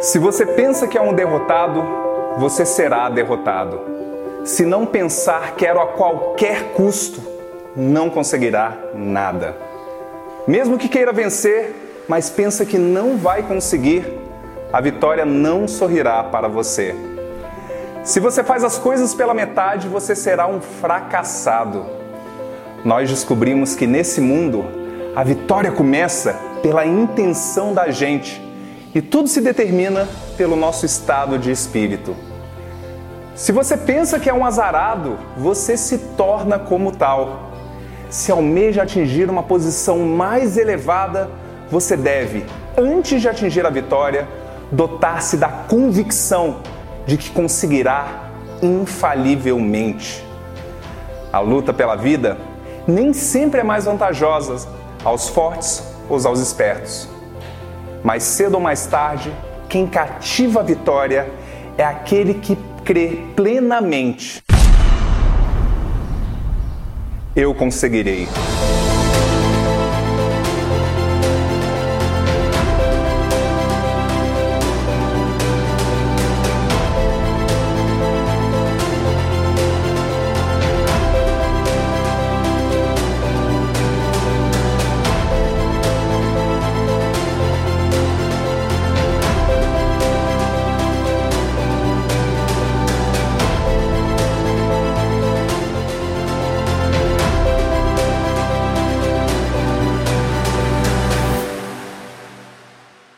Se você pensa que é um derrotado, você será derrotado. Se não pensar quero a qualquer custo, não conseguirá nada. Mesmo que queira vencer, mas pensa que não vai conseguir, a vitória não sorrirá para você. Se você faz as coisas pela metade, você será um fracassado. Nós descobrimos que nesse mundo a vitória começa pela intenção da gente e tudo se determina pelo nosso estado de espírito. Se você pensa que é um azarado, você se torna como tal. Se almeja atingir uma posição mais elevada, você deve, antes de atingir a vitória, dotar-se da convicção de que conseguirá infalivelmente. A luta pela vida nem sempre é mais vantajosa aos fortes ou aos espertos. Mais cedo ou mais tarde, quem cativa a vitória é aquele que crê plenamente. Eu conseguirei.